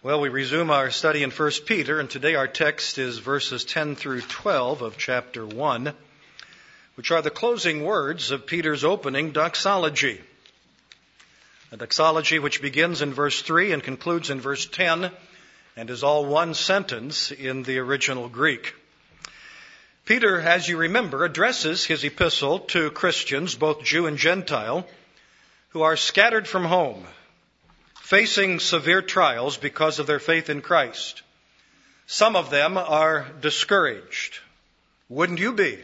Well, we resume our study in 1 Peter, and today our text is verses 10 through 12 of chapter 1, which are the closing words of Peter's opening doxology. A doxology which begins in verse 3 and concludes in verse 10 and is all one sentence in the original Greek. Peter, as you remember, addresses his epistle to Christians, both Jew and Gentile, who are scattered from home facing severe trials because of their faith in Christ. Some of them are discouraged. Wouldn't you be?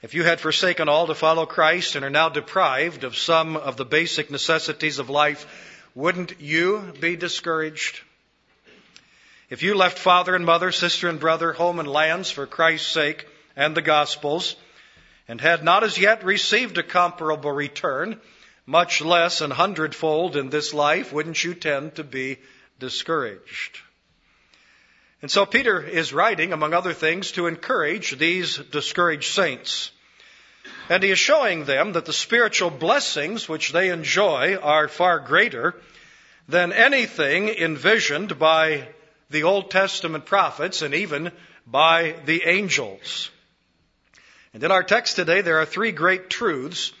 If you had forsaken all to follow Christ and are now deprived of some of the basic necessities of life, wouldn't you be discouraged? If you left father and mother, sister and brother, home and lands for Christ's sake and the gospel's, and had not as yet received a comparable return, much less an hundredfold in this life, wouldn't you tend to be discouraged? And so Peter is writing, among other things, to encourage these discouraged saints. And he is showing them that the spiritual blessings which they enjoy are far greater than anything envisioned by the Old Testament prophets and even by the angels. And in our text today, there are three great truths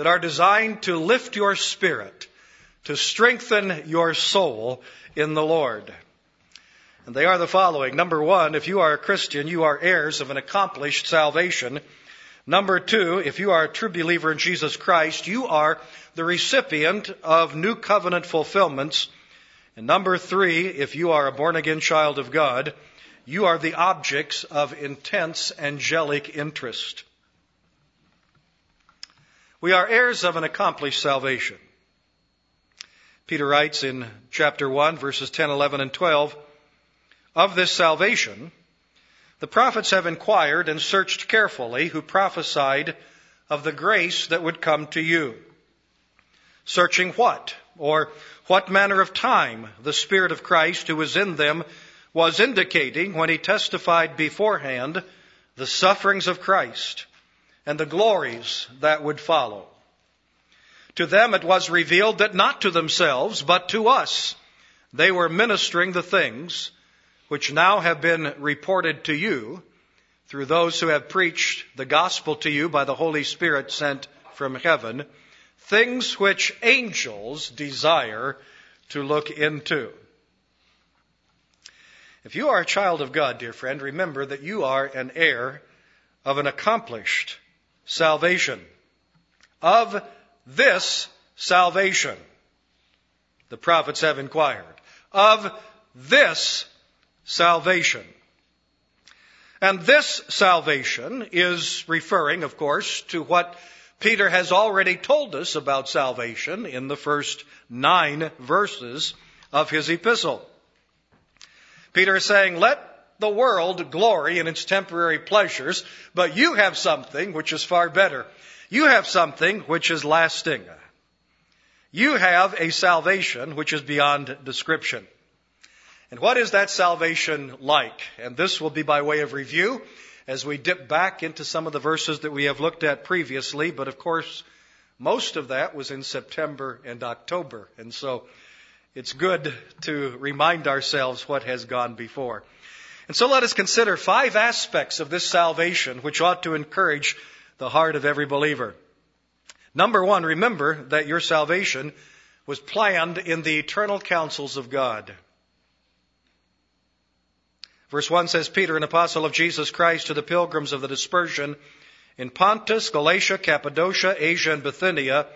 that are designed to lift your spirit, to strengthen your soul in the Lord. And they are the following. Number one, if you are a Christian, you are heirs of an accomplished salvation. Number two, if you are a true believer in Jesus Christ, you are the recipient of new covenant fulfillments. And number three, if you are a born again child of God, you are the objects of intense angelic interest. We are heirs of an accomplished salvation. Peter writes in chapter 1, verses 10, 11, and 12, Of this salvation, the prophets have inquired and searched carefully who prophesied of the grace that would come to you. Searching what? Or what manner of time the Spirit of Christ who was in them was indicating when he testified beforehand the sufferings of Christ and the glories that would follow. To them it was revealed that not to themselves, but to us, they were ministering the things which now have been reported to you through those who have preached the gospel to you by the Holy Spirit sent from heaven, things which angels desire to look into. If you are a child of God, dear friend, remember that you are an heir of an accomplished salvation. Of this salvation, the prophets have inquired. Of this salvation. And this salvation is referring, of course, to what Peter has already told us about salvation in the first nine verses of his epistle. Peter is saying, let the world glory in its temporary pleasures, but you have something which is far better. You have something which is lasting. You have a salvation which is beyond description. And what is that salvation like? And this will be by way of review as we dip back into some of the verses that we have looked at previously, but of course, most of that was in September and October. And so it's good to remind ourselves what has gone before. And so let us consider five aspects of this salvation which ought to encourage the heart of every believer. Number one, remember that your salvation was planned in the eternal counsels of God. Verse 1 says, Peter, an apostle of Jesus Christ, to the pilgrims of the dispersion in Pontus, Galatia, Cappadocia, Asia, and Bithynia,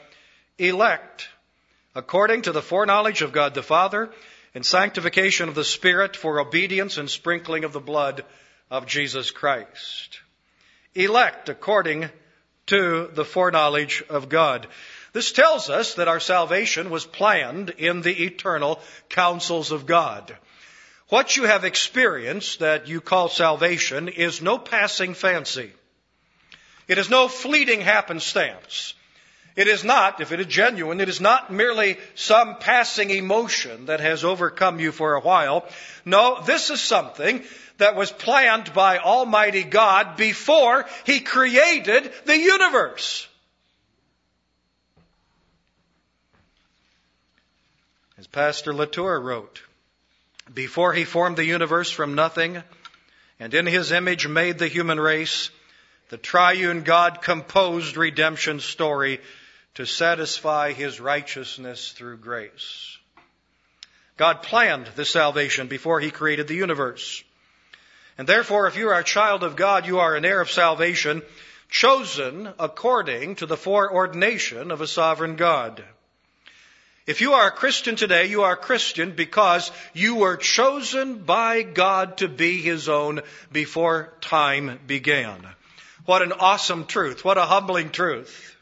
elect, according to the foreknowledge of God the Father, and sanctification of the Spirit for obedience and sprinkling of the blood of Jesus Christ. Elect according to the foreknowledge of God. This tells us that our salvation was planned in the eternal counsels of God. What you have experienced that you call salvation is no passing fancy. It is no fleeting happenstance. It is not, if it is genuine, it is not merely some passing emotion that has overcome you for a while. No, this is something that was planned by Almighty God before He created the universe. As Pastor Latour wrote, before he formed the universe from nothing, and in his image made the human race, the triune God composed redemption's story to satisfy his righteousness through grace. God planned the salvation before he created the universe. And therefore, if you are a child of God, you are an heir of salvation, chosen according to the foreordination of a sovereign God. If you are a Christian today, you are a Christian because you were chosen by God to be His own before time began. What an awesome truth. What a humbling truth.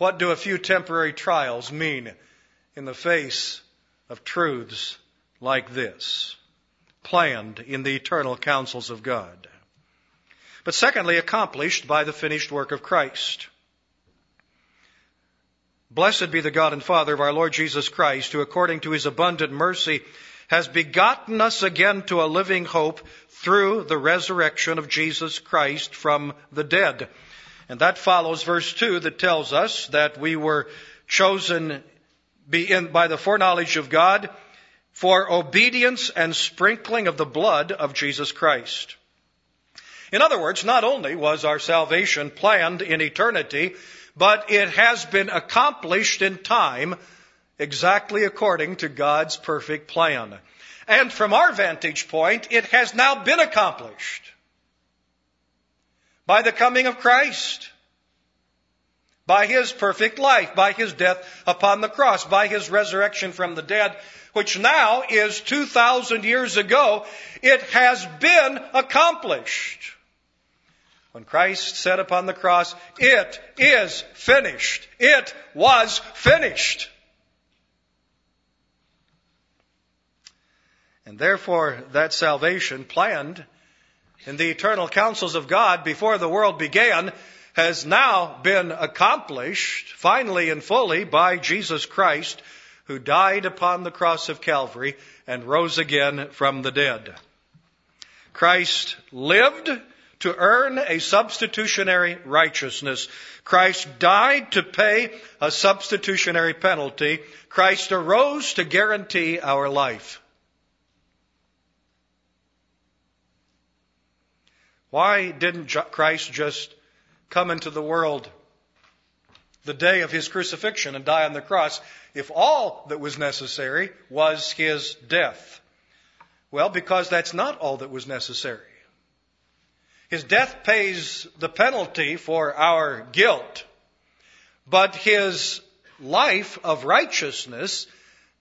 What do a few temporary trials mean in the face of truths like this? Planned in the eternal counsels of God. But secondly, accomplished by the finished work of Christ. Blessed be the God and Father of our Lord Jesus Christ, who according to his abundant mercy has begotten us again to a living hope through the resurrection of Jesus Christ from the dead. And that follows verse 2 that tells us that we were chosen by the foreknowledge of God for obedience and sprinkling of the blood of Jesus Christ. In other words, not only was our salvation planned in eternity, but it has been accomplished in time exactly according to God's perfect plan. And from our vantage point, it has now been accomplished by the coming of Christ, by His perfect life, by His death upon the cross, by His resurrection from the dead, which now is 2,000 years ago. It has been accomplished. When Christ said upon the cross, It is finished. It was finished. And therefore, that salvation planned in the eternal counsels of God before the world began has now been accomplished finally and fully by Jesus Christ, who died upon the cross of Calvary and rose again from the dead. Christ lived to earn a substitutionary righteousness. Christ died to pay a substitutionary penalty. Christ arose to guarantee our life. Why didn't Christ just come into the world the day of his crucifixion and die on the cross if all that was necessary was his death? Well, because that's not all that was necessary. His death pays the penalty for our guilt, but his life of righteousness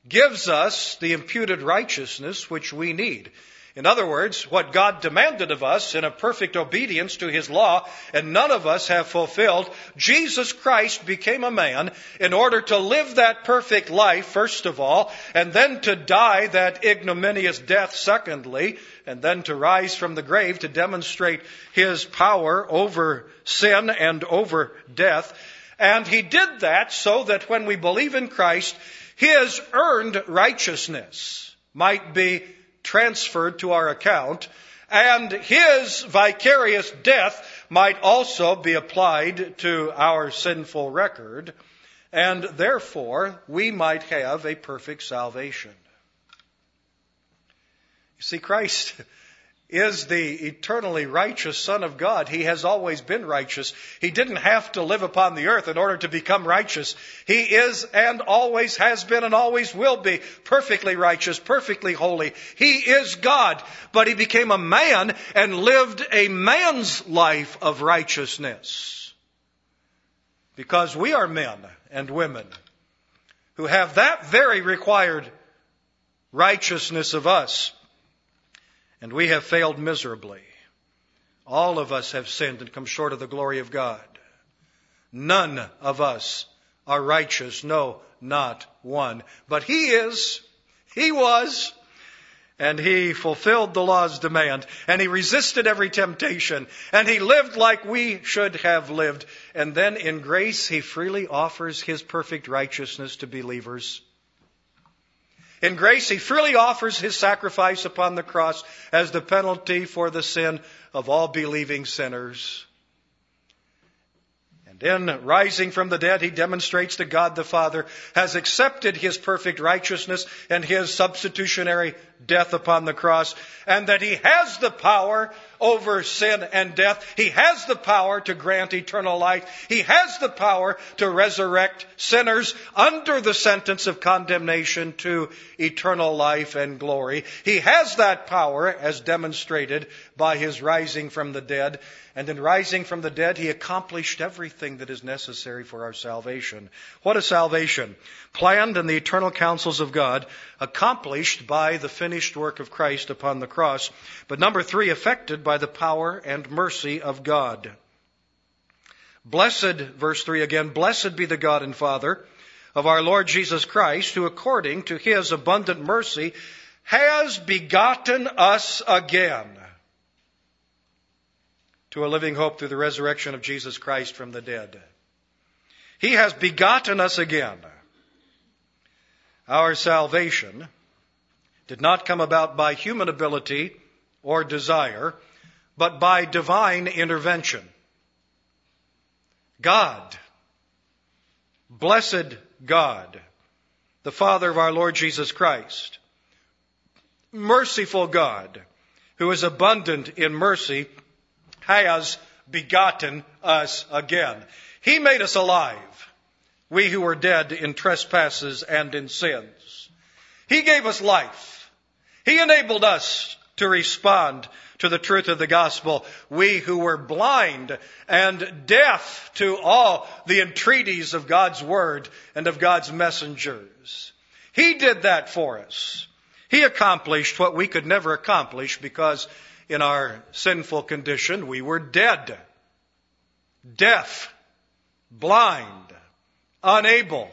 gives us the imputed righteousness which we need. In other words, what God demanded of us in a perfect obedience to His law, and none of us have fulfilled, Jesus Christ became a man in order to live that perfect life, first of all, and then to die that ignominious death, secondly, and then to rise from the grave to demonstrate His power over sin and over death. And He did that so that when we believe in Christ, His earned righteousness might be transferred to our account, and his vicarious death might also be applied to our sinful record, and therefore we might have a perfect salvation. You see, Christ is the eternally righteous Son of God. He has always been righteous. He didn't have to live upon the earth in order to become righteous. He is and always has been and always will be perfectly righteous, perfectly holy. He is God, but he became a man and lived a man's life of righteousness. Because we are men and women who have that very required righteousness of us. And we have failed miserably. All of us have sinned and come short of the glory of God. None of us are righteous. No, not one. But He is. He was. And He fulfilled the law's demand. And He resisted every temptation. And He lived like we should have lived. And then in grace, He freely offers His perfect righteousness to believers. In grace, He freely offers His sacrifice upon the cross as the penalty for the sin of all believing sinners. And in rising from the dead, he demonstrates that God the Father has accepted his perfect righteousness and his substitutionary death upon the cross, and that he has the power over sin and death. He has the power to grant eternal life. He has the power to resurrect sinners under the sentence of condemnation to eternal life and glory. He has that power as demonstrated by his rising from the dead. And in rising from the dead, he accomplished everything that is necessary for our salvation. What a salvation? Planned in the eternal counsels of God, accomplished by the finished work of Christ upon the cross. But number three, affected by the power and mercy of God. Blessed, verse 3 again, blessed be the God and Father of our Lord Jesus Christ, who according to his abundant mercy has begotten us again to a living hope through the resurrection of Jesus Christ from the dead. He has begotten us again. Our salvation did not come about by human ability or desire, but by divine intervention. God, blessed God, the Father of our Lord Jesus Christ, merciful God, who is abundant in mercy, has begotten us again. He made us alive, we who were dead in trespasses and in sins. He gave us life. He enabled us to respond to the truth of the gospel. We who were blind and deaf to all the entreaties of God's word and of God's messengers. He did that for us. He accomplished what we could never accomplish because in our sinful condition, we were dead, deaf, blind, unable.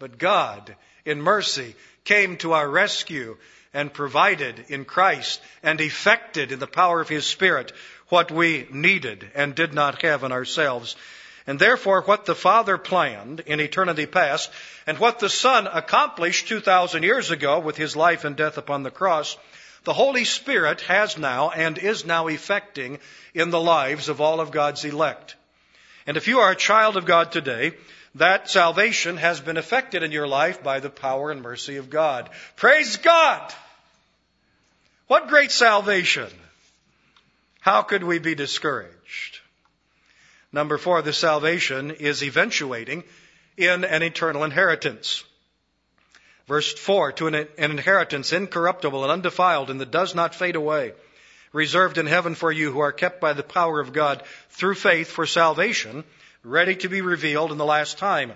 But God, in mercy, came to our rescue and provided in Christ and effected in the power of His Spirit what we needed and did not have in ourselves. And therefore, what the Father planned in eternity past and what the Son accomplished 2,000 years ago with His life and death upon the cross the Holy Spirit has now and is now effecting in the lives of all of God's elect. And if you are a child of God today, that salvation has been effected in your life by the power and mercy of God. Praise God! What great salvation! How could we be discouraged? Number four, the salvation is eventuating in an eternal inheritance. Verse 4 To an, an, inheritance incorruptible and undefiled and that does not fade away, reserved in heaven for you who are kept by the power of God through faith for salvation, ready to be revealed in the last time.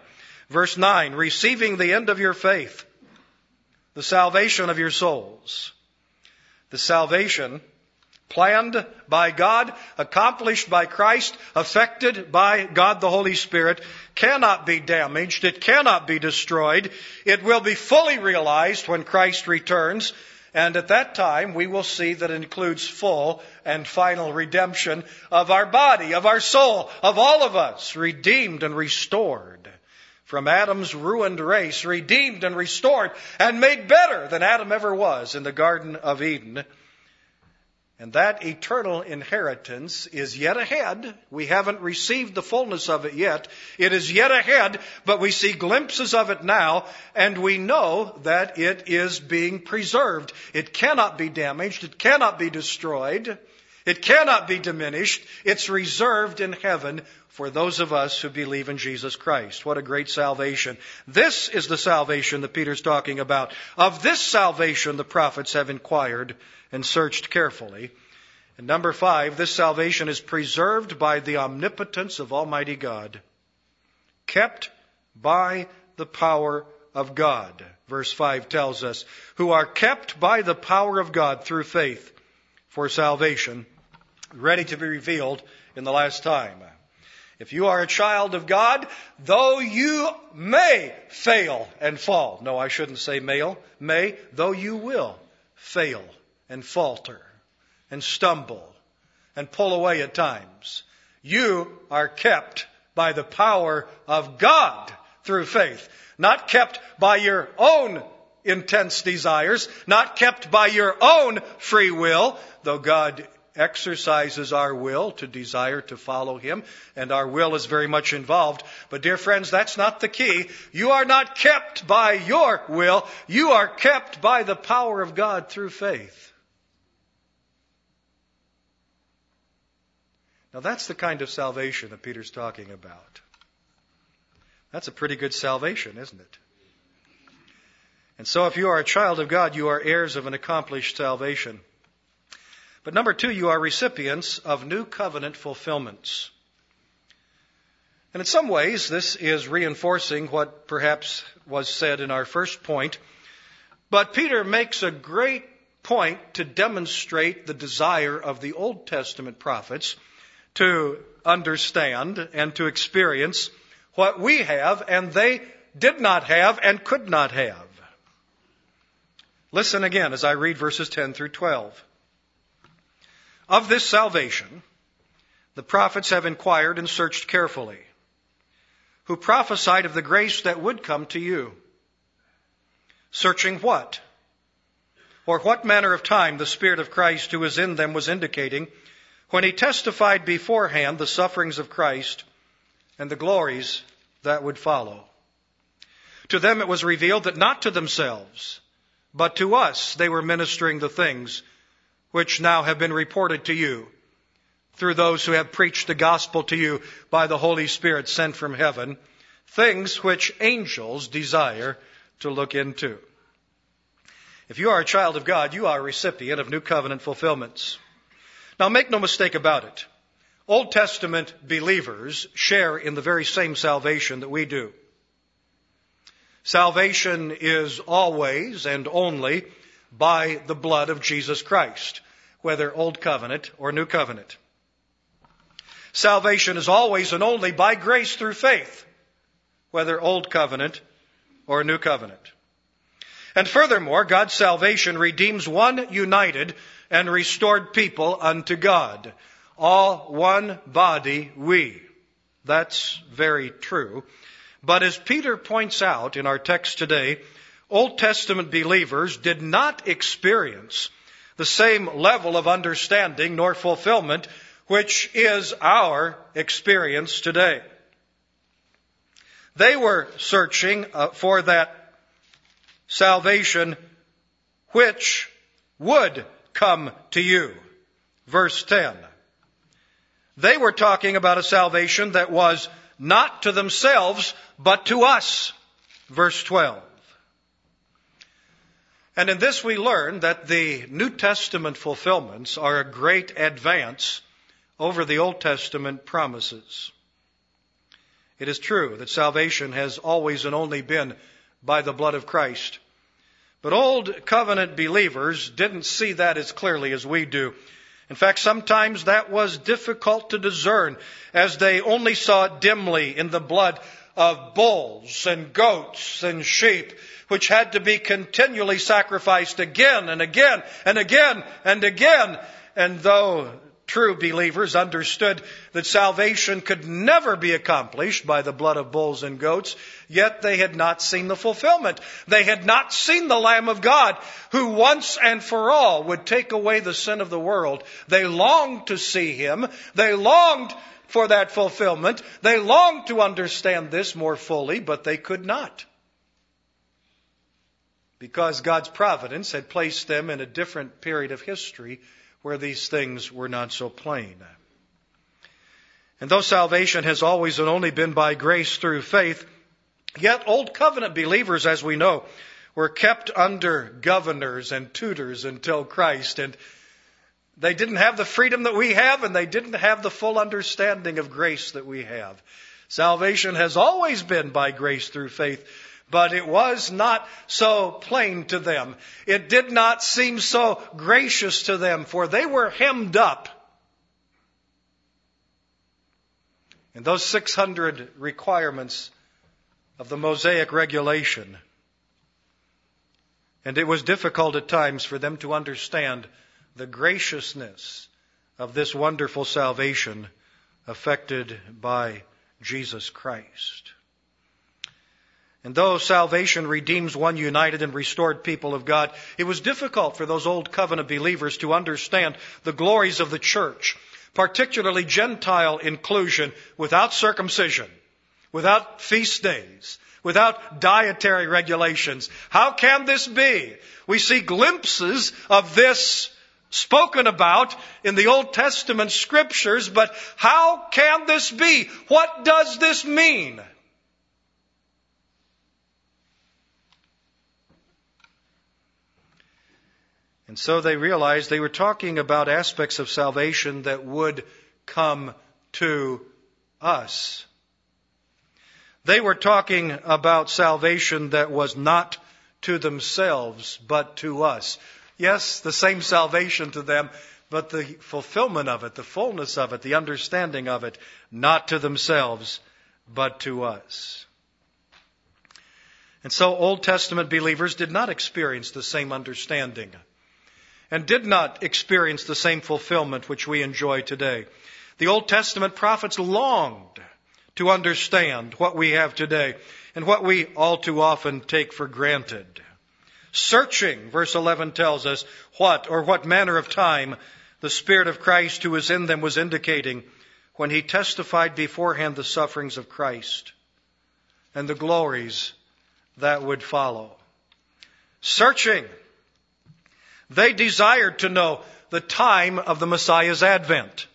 Verse 9 Receiving the end of your faith, the salvation of your souls. The salvation planned by God, accomplished by Christ, affected by God the Holy Spirit, cannot be damaged. It cannot be destroyed. It will be fully realized when Christ returns. And at that time, we will see that includes full and final redemption of our body, of our soul, of all of us, redeemed and restored from Adam's ruined race, redeemed and restored and made better than Adam ever was in the Garden of Eden. And that eternal inheritance is yet ahead. We haven't received the fullness of it yet. It is yet ahead, but we see glimpses of it now, and we know that it is being preserved. It cannot be damaged. It cannot be destroyed. It cannot be diminished. It's reserved in heaven for those of us who believe in Jesus Christ. What a great salvation. This is the salvation that Peter's talking about. Of this salvation the prophets have inquired and searched carefully. And number five, this salvation is preserved by the omnipotence of Almighty God, kept by the power of God. Verse 5 tells us, who are kept by the power of God through faith for salvation, ready to be revealed in the last time. If you are a child of God, though you may fail and fall, no, I shouldn't say may, may, though you will fail and falter and stumble and pull away at times. You are kept by the power of God through faith, not kept by your own intense desires, not kept by your own free will, though God exercises our will to desire to follow Him, and our will is very much involved. But dear friends, that's not the key. You are not kept by your will. You are kept by the power of God through faith. Now that's the kind of salvation that Peter's talking about. That's a pretty good salvation, isn't it? And so if you are a child of God, you are heirs of an accomplished salvation. But number two, you are recipients of new covenant fulfillments. And in some ways, this is reinforcing what perhaps was said in our first point. But Peter makes a great point to demonstrate the desire of the Old Testament prophets to understand and to experience what we have and they did not have and could not have. Listen again as I read verses 10 through 12. Of this salvation, the prophets have inquired and searched carefully, who prophesied of the grace that would come to you. Searching what? Or what manner of time the Spirit of Christ who is in them was indicating when he testified beforehand the sufferings of Christ and the glories that would follow. To them it was revealed that not to themselves, but to us they were ministering the things which now have been reported to you through those who have preached the gospel to you by the Holy Spirit sent from heaven, things which angels desire to look into. If you are a child of God, you are a recipient of new covenant fulfillments. Now make no mistake about it. Old Testament believers share in the very same salvation that we do. Salvation is always and only by the blood of Jesus Christ, whether Old Covenant or New Covenant. Salvation is always and only by grace through faith, whether Old Covenant or New Covenant. And furthermore, God's salvation redeems one united and restored people unto God. All one body we. That's very true. But as Peter points out in our text today, Old Testament believers did not experience the same level of understanding nor fulfillment which is our experience today. They were searching uh, for that salvation which would come to you. Verse 10. They were talking about a salvation that was not to themselves, but to us. Verse 12. And in this we learn that the New Testament fulfillments are a great advance over the Old Testament promises. It is true that salvation has always and only been by the blood of Christ. But Old Covenant believers didn't see that as clearly as we do. In fact, sometimes that was difficult to discern as they only saw it dimly in the blood of bulls and goats and sheep which had to be continually sacrificed again and again and again and again. And though true believers understood that salvation could never be accomplished by the blood of bulls and goats, yet they had not seen the fulfillment. They had not seen the Lamb of God who once and for all would take away the sin of the world. They longed to see him. They longed for that fulfillment. They longed to understand this more fully, but they could not because God's providence had placed them in a different period of history where these things were not so plain. And though salvation has always and only been by grace through faith, yet Old Covenant believers, as we know, were kept under governors and tutors until Christ, and they didn't have the freedom that we have, and they didn't have the full understanding of grace that we have. Salvation has always been by grace through faith, but it was not so plain to them. It did not seem so gracious to them, for they were hemmed up. In those 600 requirements of the Mosaic regulation. And it was difficult at times for them to understand the graciousness of this wonderful salvation effected by Jesus Christ. And though salvation redeems one united and restored people of God, it was difficult for those old covenant believers to understand the glories of the church, particularly Gentile inclusion without circumcision, without feast days, without dietary regulations. How can this be? We see glimpses of this spoken about in the Old Testament scriptures, but how can this be? What does this mean? And so they realized they were talking about aspects of salvation that would come to us. They were talking about salvation that was not to themselves, but to us. Yes, the same salvation to them, but the fulfillment of it, the fullness of it, the understanding of it, not to themselves, but to us. And so Old Testament believers did not experience the same understanding and did not experience the same fulfillment which we enjoy today. The Old Testament prophets longed to understand what we have today and what we all too often take for granted. Searching, verse 11 tells us, what or what manner of time the Spirit of Christ who was in them was indicating when he testified beforehand the sufferings of Christ and the glories that would follow. Searching they desired to know the time of the Messiah's advent.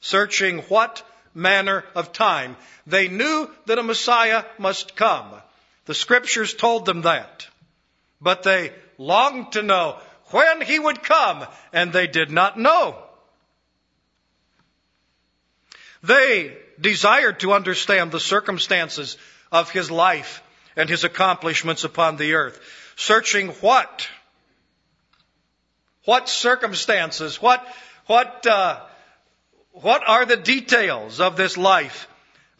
Searching what manner of time. They knew that a Messiah must come. The scriptures told them that. But they longed to know when he would come, and they did not know. They desired to understand the circumstances of his life and his accomplishments upon the earth. Searching what? What circumstances? What, what, uh, what are the details of this life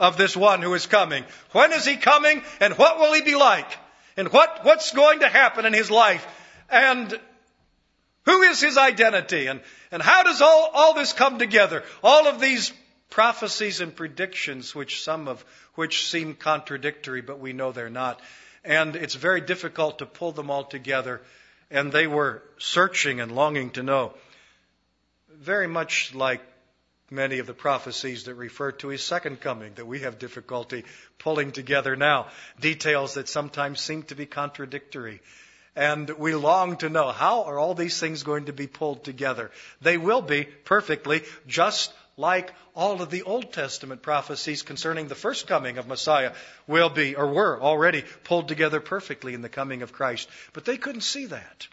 of this one who is coming? When is he coming and what will he be like? And what, what's going to happen in his life? And who is his identity? And, and how does all, all this come together? All of these prophecies and predictions, which some of which seem contradictory, but we know they're not. And it's very difficult to pull them all together and they were searching and longing to know. Very much like many of the prophecies that refer to his second coming that we have difficulty pulling together now. Details that sometimes seem to be contradictory. And we long to know how are all these things going to be pulled together? They will be perfectly just like all of the Old Testament prophecies concerning the first coming of Messiah will be or were already pulled together perfectly in the coming of Christ. But they couldn't see that.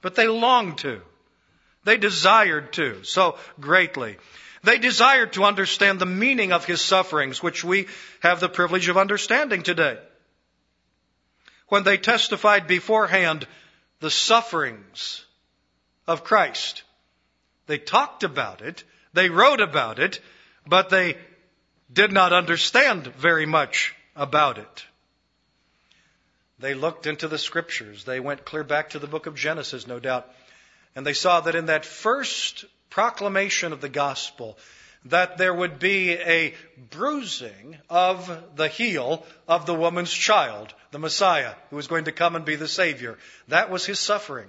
But they longed to. They desired to so greatly. They desired to understand the meaning of his sufferings, which we have the privilege of understanding today. When they testified beforehand the sufferings of Christ, they talked about it, they wrote about it, but they did not understand very much about it. They looked into the scriptures. They went clear back to the book of Genesis, no doubt. And they saw that in that first proclamation of the gospel, that there would be a bruising of the heel of the woman's child, the Messiah, who was going to come and be the Savior. That was his suffering.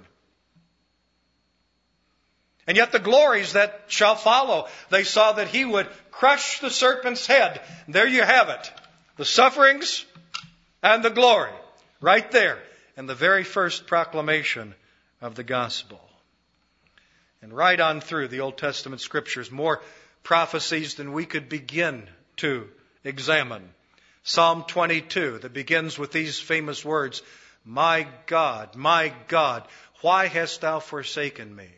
And yet the glories that shall follow, they saw that he would crush the serpent's head. There you have it. The sufferings and the glory. Right there. In the very first proclamation of the gospel. And right on through the Old Testament scriptures, more prophecies than we could begin to examine. Psalm 22 that begins with these famous words, My God, my God, why hast thou forsaken me?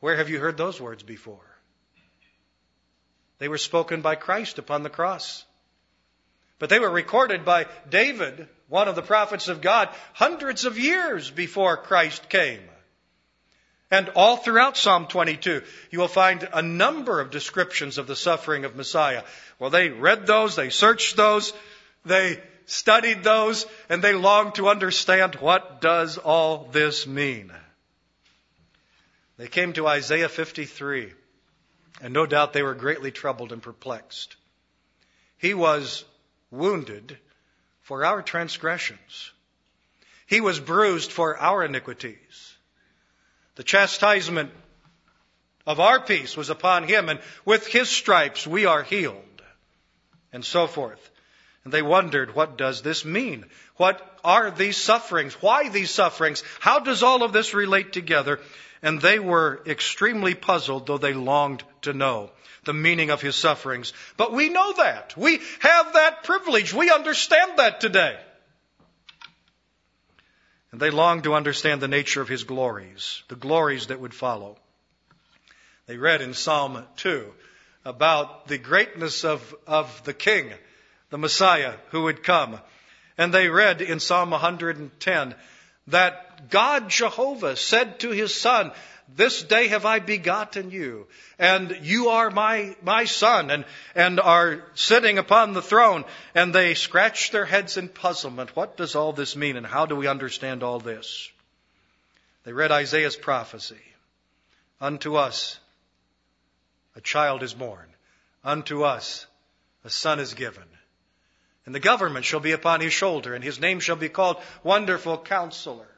Where have you heard those words before? They were spoken by Christ upon the cross. But they were recorded by David, one of the prophets of God, hundreds of years before Christ came. And all throughout Psalm 22, you will find a number of descriptions of the suffering of Messiah. Well, they read those, they searched those, they studied those, and they longed to understand what does all this mean. They came to Isaiah 53, and no doubt they were greatly troubled and perplexed. He was wounded for our transgressions. He was bruised for our iniquities. The chastisement of our peace was upon him, and with his stripes we are healed. And so forth. And they wondered, what does this mean? What are these sufferings? Why these sufferings? How does all of this relate together? And they were extremely puzzled, though they longed to know the meaning of his sufferings. But we know that. We have that privilege. We understand that today. And they longed to understand the nature of his glories, the glories that would follow. They read in Psalm 2 about the greatness of, of the King, the Messiah who would come. And they read in Psalm 110 that God Jehovah said to his son, this day have I begotten you, and you are my, my son, and, and are sitting upon the throne. And they scratch their heads in puzzlement. What does all this mean, and how do we understand all this? They read Isaiah's prophecy. Unto us a child is born. Unto us a son is given. And the government shall be upon his shoulder, and his name shall be called Wonderful Counselor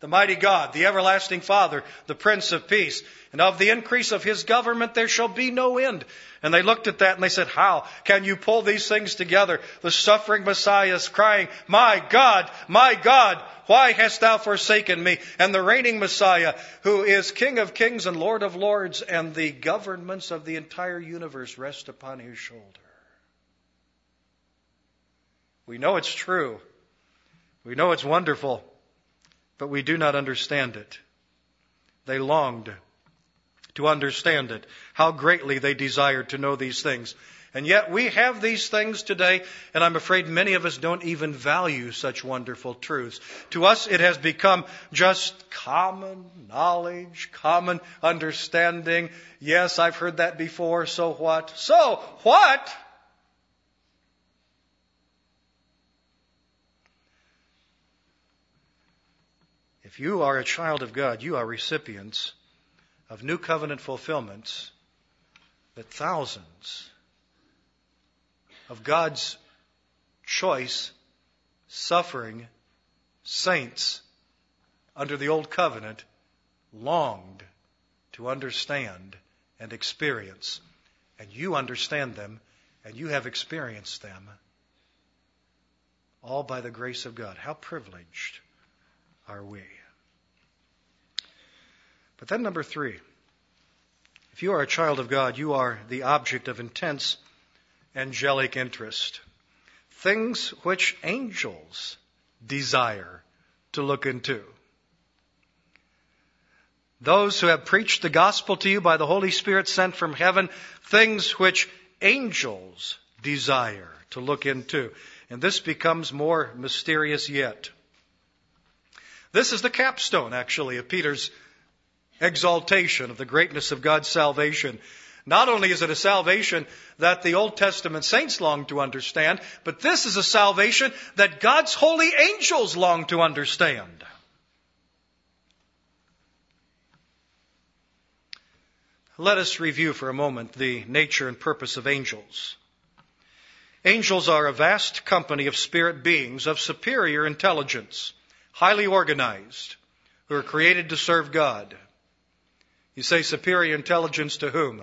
the mighty God, the everlasting Father, the Prince of Peace. And of the increase of his government there shall be no end. And they looked at that and they said, How can you pull these things together? The suffering Messiah is crying, My God, my God, why hast thou forsaken me? And the reigning Messiah, who is King of kings and Lord of lords, and the governments of the entire universe rest upon his shoulder. We know it's true. We know it's wonderful but we do not understand it. They longed to understand it, how greatly they desired to know these things. And yet we have these things today, and I'm afraid many of us don't even value such wonderful truths. To us, it has become just common knowledge, common understanding. Yes, I've heard that before, so what? So what? You are a child of God, you are recipients of new covenant fulfillments that thousands of God's choice, suffering saints under the old covenant longed to understand and experience. And you understand them and you have experienced them all by the grace of God. How privileged are we? But then, number three, if you are a child of God, you are the object of intense angelic interest. Things which angels desire to look into. Those who have preached the gospel to you by the Holy Spirit sent from heaven, things which angels desire to look into. And this becomes more mysterious yet. This is the capstone, actually, of Peter's exaltation of the greatness of God's salvation. Not only is it a salvation that the Old Testament saints long to understand, but this is a salvation that God's holy angels long to understand. Let us review for a moment the nature and purpose of angels. Angels are a vast company of spirit beings of superior intelligence, highly organized, who are created to serve God. You say superior intelligence to whom?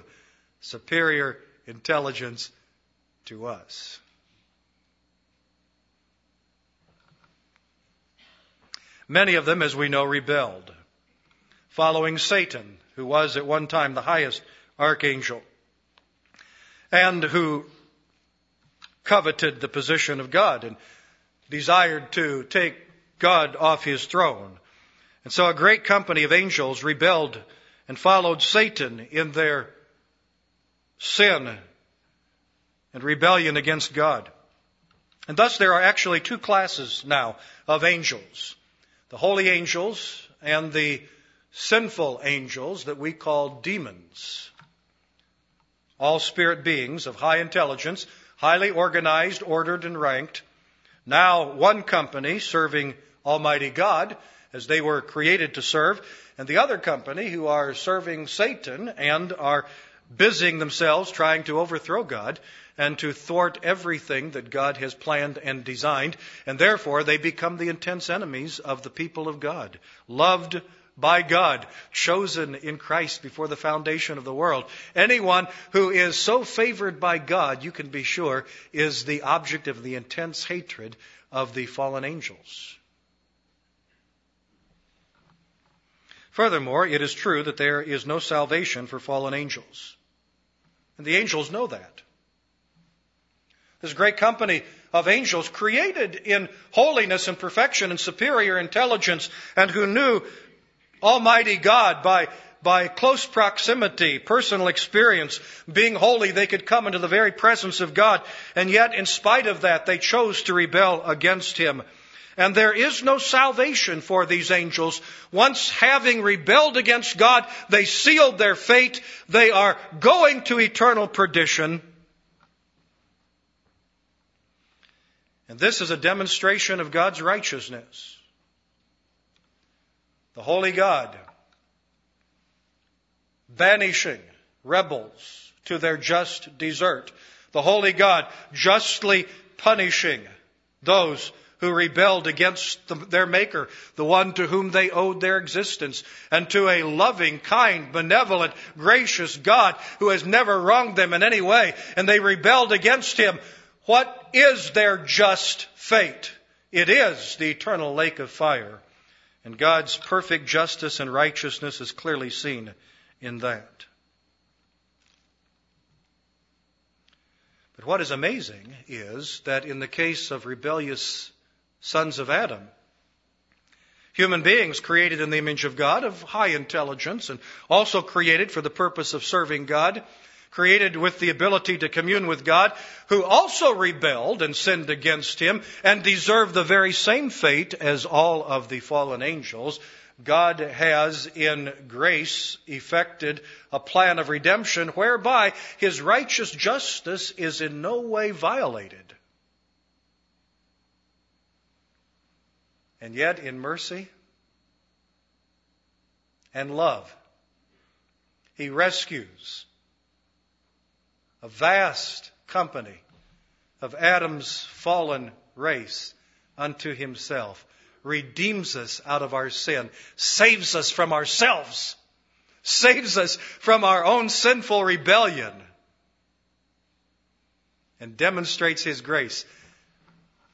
Superior intelligence to us. Many of them, as we know, rebelled, following Satan, who was at one time the highest archangel, and who coveted the position of God and desired to take God off his throne. And so a great company of angels rebelled and followed Satan in their sin and rebellion against God. And thus there are actually two classes now of angels. The holy angels and the sinful angels that we call demons. All spirit beings of high intelligence, highly organized, ordered, and ranked. Now one company serving Almighty God as they were created to serve, and the other company who are serving Satan and are busying themselves trying to overthrow God and to thwart everything that God has planned and designed, and therefore they become the intense enemies of the people of God, loved by God, chosen in Christ before the foundation of the world. Anyone who is so favored by God, you can be sure, is the object of the intense hatred of the fallen angels. Furthermore, it is true that there is no salvation for fallen angels. And the angels know that. This great company of angels created in holiness and perfection and superior intelligence and who knew Almighty God by by close proximity, personal experience, being holy, they could come into the very presence of God. And yet, in spite of that, they chose to rebel against Him. And there is no salvation for these angels. Once having rebelled against God, they sealed their fate. They are going to eternal perdition. And this is a demonstration of God's righteousness. The Holy God banishing rebels to their just desert. The Holy God justly punishing those who rebelled against the, their Maker, the one to whom they owed their existence, and to a loving, kind, benevolent, gracious God who has never wronged them in any way, and they rebelled against Him. What is their just fate? It is the eternal lake of fire. And God's perfect justice and righteousness is clearly seen in that. But what is amazing is that in the case of rebellious sons of Adam, human beings created in the image of God, of high intelligence, and also created for the purpose of serving God, created with the ability to commune with God, who also rebelled and sinned against Him and deserved the very same fate as all of the fallen angels. God has in grace effected a plan of redemption whereby His righteous justice is in no way violated. And yet, in mercy and love, He rescues a vast company of Adam's fallen race unto himself, redeems us out of our sin, saves us from ourselves, saves us from our own sinful rebellion, and demonstrates his grace.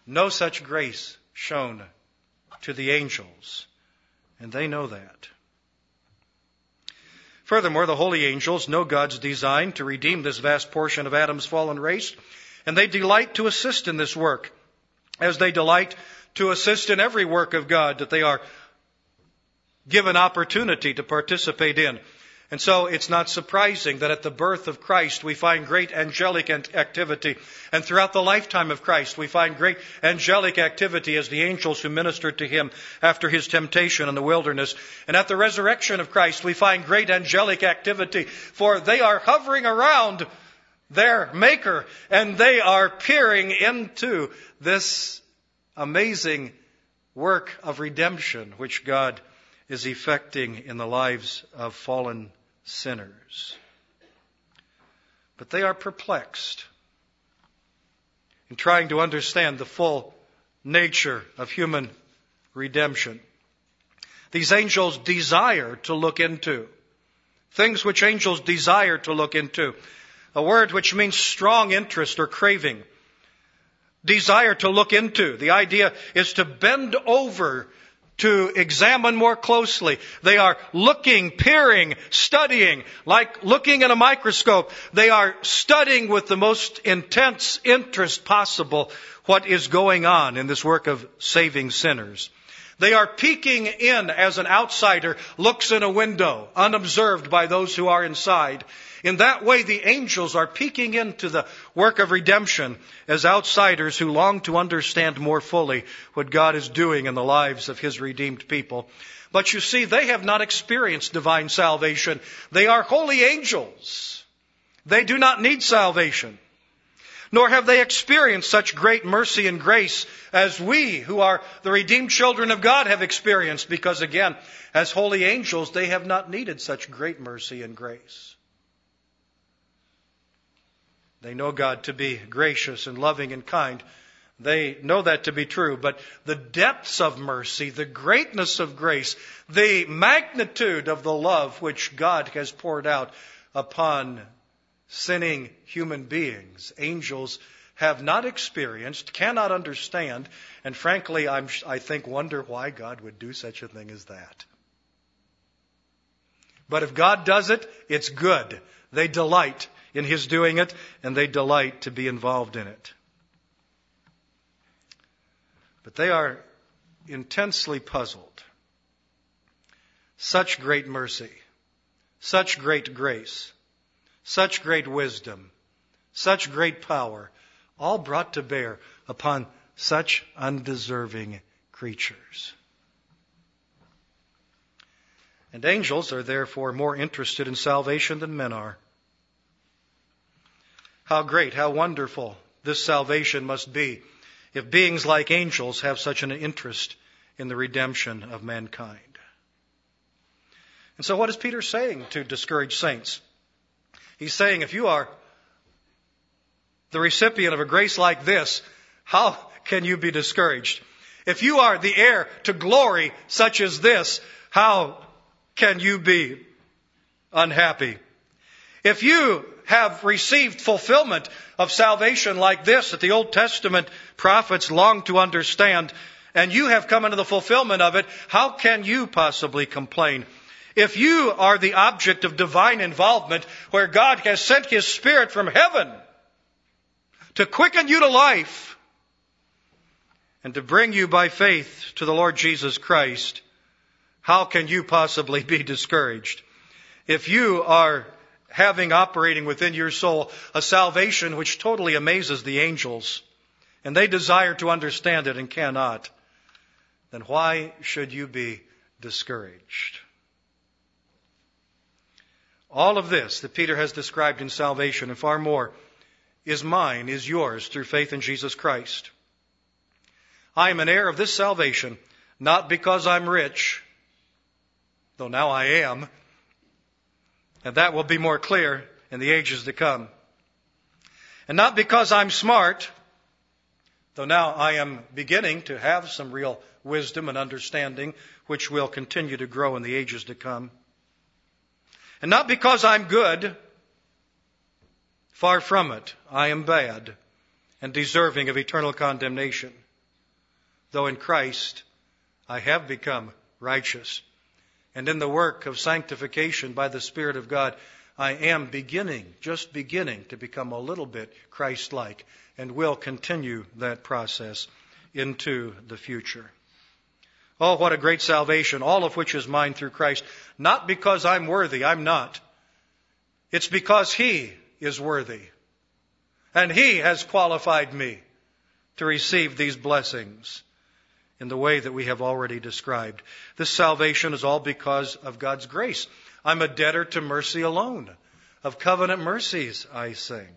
No such grace shown to the angels, and they know that. Furthermore, the holy angels know God's design to redeem this vast portion of Adam's fallen race, and they delight to assist in this work, as they delight to assist in every work of God that they are given opportunity to participate in. And so it's not surprising that at the birth of Christ we find great angelic activity. And throughout the lifetime of Christ we find great angelic activity as the angels who ministered to him after his temptation in the wilderness. And at the resurrection of Christ we find great angelic activity for they are hovering around their maker and they are peering into this amazing work of redemption which God is effecting in the lives of fallen sinners. But they are perplexed in trying to understand the full nature of human redemption. These angels desire to look into things which angels desire to look into. A word which means strong interest or craving. Desire to look into. The idea is to bend over to examine more closely. They are looking, peering, studying, like looking in a microscope. They are studying with the most intense interest possible what is going on in this work of saving sinners. They are peeking in as an outsider looks in a window, unobserved by those who are inside. In that way, the angels are peeking into the work of redemption as outsiders who long to understand more fully what God is doing in the lives of His redeemed people. But you see, they have not experienced divine salvation. They are holy angels. They do not need salvation. Nor have they experienced such great mercy and grace as we, who are the redeemed children of God, have experienced, because again, as holy angels, they have not needed such great mercy and grace. They know God to be gracious and loving and kind. They know that to be true, but the depths of mercy, the greatness of grace, the magnitude of the love which God has poured out upon sinning human beings, angels have not experienced, cannot understand, and frankly, I'm, I think wonder why God would do such a thing as that. But if God does it, it's good. They delight in His doing it, and they delight to be involved in it. But they are intensely puzzled. Such great mercy, such great grace, such great wisdom, such great power, all brought to bear upon such undeserving creatures. And angels are therefore more interested in salvation than men are. How great, how wonderful this salvation must be if beings like angels have such an interest in the redemption of mankind. And so, what is Peter saying to discourage saints? He's saying, if you are the recipient of a grace like this, how can you be discouraged? If you are the heir to glory such as this, how can you be unhappy? If you have received fulfillment of salvation like this that the Old Testament prophets long to understand, and you have come into the fulfillment of it, how can you possibly complain? If you are the object of divine involvement where God has sent His Spirit from heaven to quicken you to life and to bring you by faith to the Lord Jesus Christ, how can you possibly be discouraged? If you are having operating within your soul a salvation which totally amazes the angels, and they desire to understand it and cannot, then why should you be discouraged? All of this that Peter has described in salvation and far more is mine, is yours through faith in Jesus Christ. I am an heir of this salvation, not because I'm rich, though now I am, and that will be more clear in the ages to come. And not because I'm smart, though now I am beginning to have some real wisdom and understanding, which will continue to grow in the ages to come. And not because I'm good, far from it, I am bad and deserving of eternal condemnation, though in Christ I have become righteous and in the work of sanctification by the Spirit of God, I am beginning, just beginning to become a little bit Christ like and will continue that process into the future. Oh, what a great salvation, all of which is mine through Christ. Not because I'm worthy, I'm not. It's because He is worthy. And He has qualified me to receive these blessings in the way that we have already described. This salvation is all because of God's grace. I'm a debtor to mercy alone. Of covenant mercies I sing.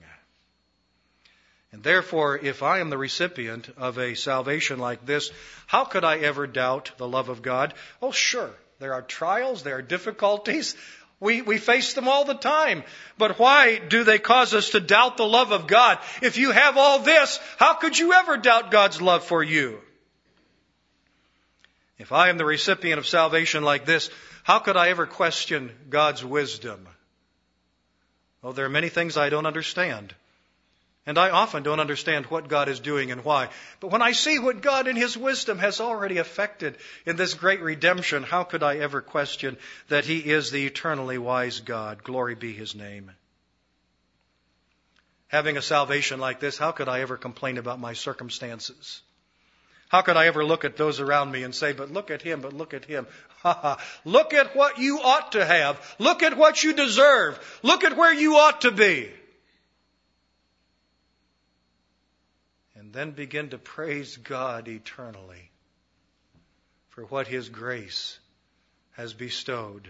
And therefore, if I am the recipient of a salvation like this, how could I ever doubt the love of God? Oh, sure. There are trials, there are difficulties. We, we face them all the time. But why do they cause us to doubt the love of God? If you have all this, how could you ever doubt God's love for you? If I am the recipient of salvation like this, how could I ever question God's wisdom? Well, there are many things I don't understand. And I often don't understand what God is doing and why. But when I see what God in His wisdom has already effected in this great redemption, how could I ever question that He is the eternally wise God? Glory be His name. Having a salvation like this, how could I ever complain about my circumstances? How could I ever look at those around me and say, but look at him, but look at him? Ha ha. Look at what you ought to have. Look at what you deserve. Look at where you ought to be. And then begin to praise God eternally for what His grace has bestowed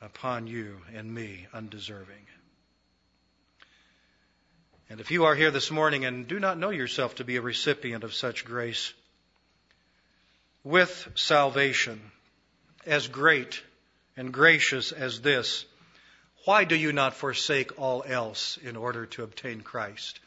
upon you and me, undeserving. And if you are here this morning and do not know yourself to be a recipient of such grace, with salvation as great and gracious as this, Why do you not forsake all else in order to obtain Christ?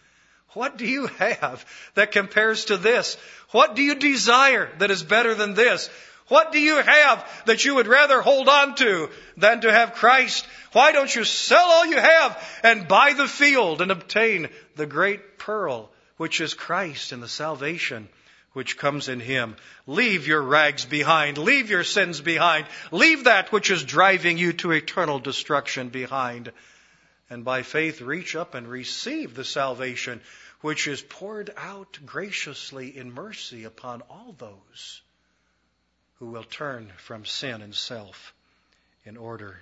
What do you have that compares to this? What do you desire that is better than this? What do you have that you would rather hold on to than to have Christ? Why don't you sell all you have and buy the field and obtain the great pearl, which is Christ and the salvation which comes in Him? Leave your rags behind. Leave your sins behind. Leave that which is driving you to eternal destruction behind. And by faith reach up and receive the salvation which is poured out graciously in mercy upon all those who will turn from sin and self in order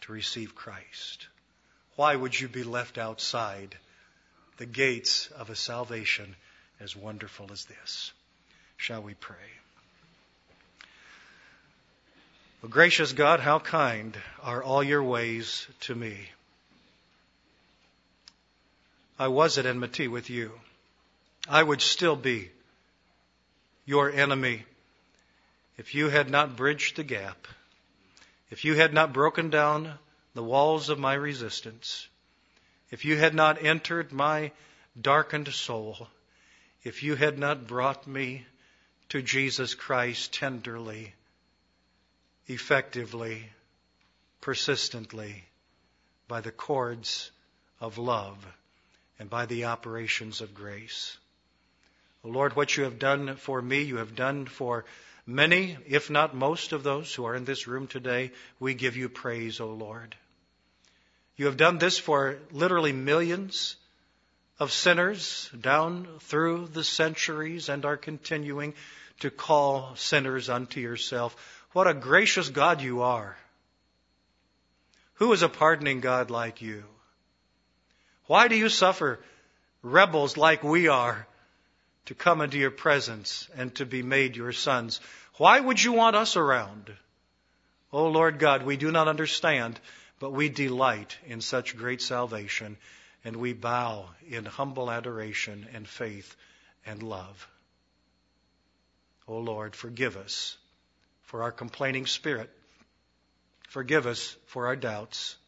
to receive Christ. Why would you be left outside the gates of a salvation as wonderful as this? Shall we pray? Well, gracious God, how kind are all your ways to me. I was at enmity with you. I would still be your enemy if you had not bridged the gap, if you had not broken down the walls of my resistance, if you had not entered my darkened soul, if you had not brought me to Jesus Christ tenderly, effectively, persistently, by the cords of love and by the operations of grace. Lord, what you have done for me, you have done for many, if not most of those who are in this room today. We give you praise, O Lord. You have done this for literally millions of sinners down through the centuries and are continuing to call sinners unto yourself. What a gracious God you are. Who is a pardoning God like you? Why do you suffer rebels like we are to come into your presence and to be made your sons? Why would you want us around? Oh Lord God, we do not understand, but we delight in such great salvation and we bow in humble adoration and faith and love. Oh Lord, forgive us for our complaining spirit. Forgive us for our doubts.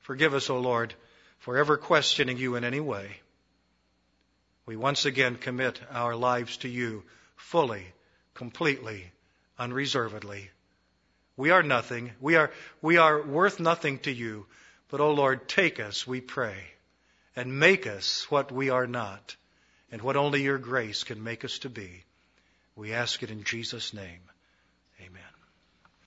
Forgive us, O oh Lord, for ever questioning you in any way. We once again commit our lives to you fully, completely, unreservedly. We are nothing. We are, we are worth nothing to you. But, O oh Lord, take us, we pray, and make us what we are not, and what only your grace can make us to be. We ask it in Jesus' name. Amen.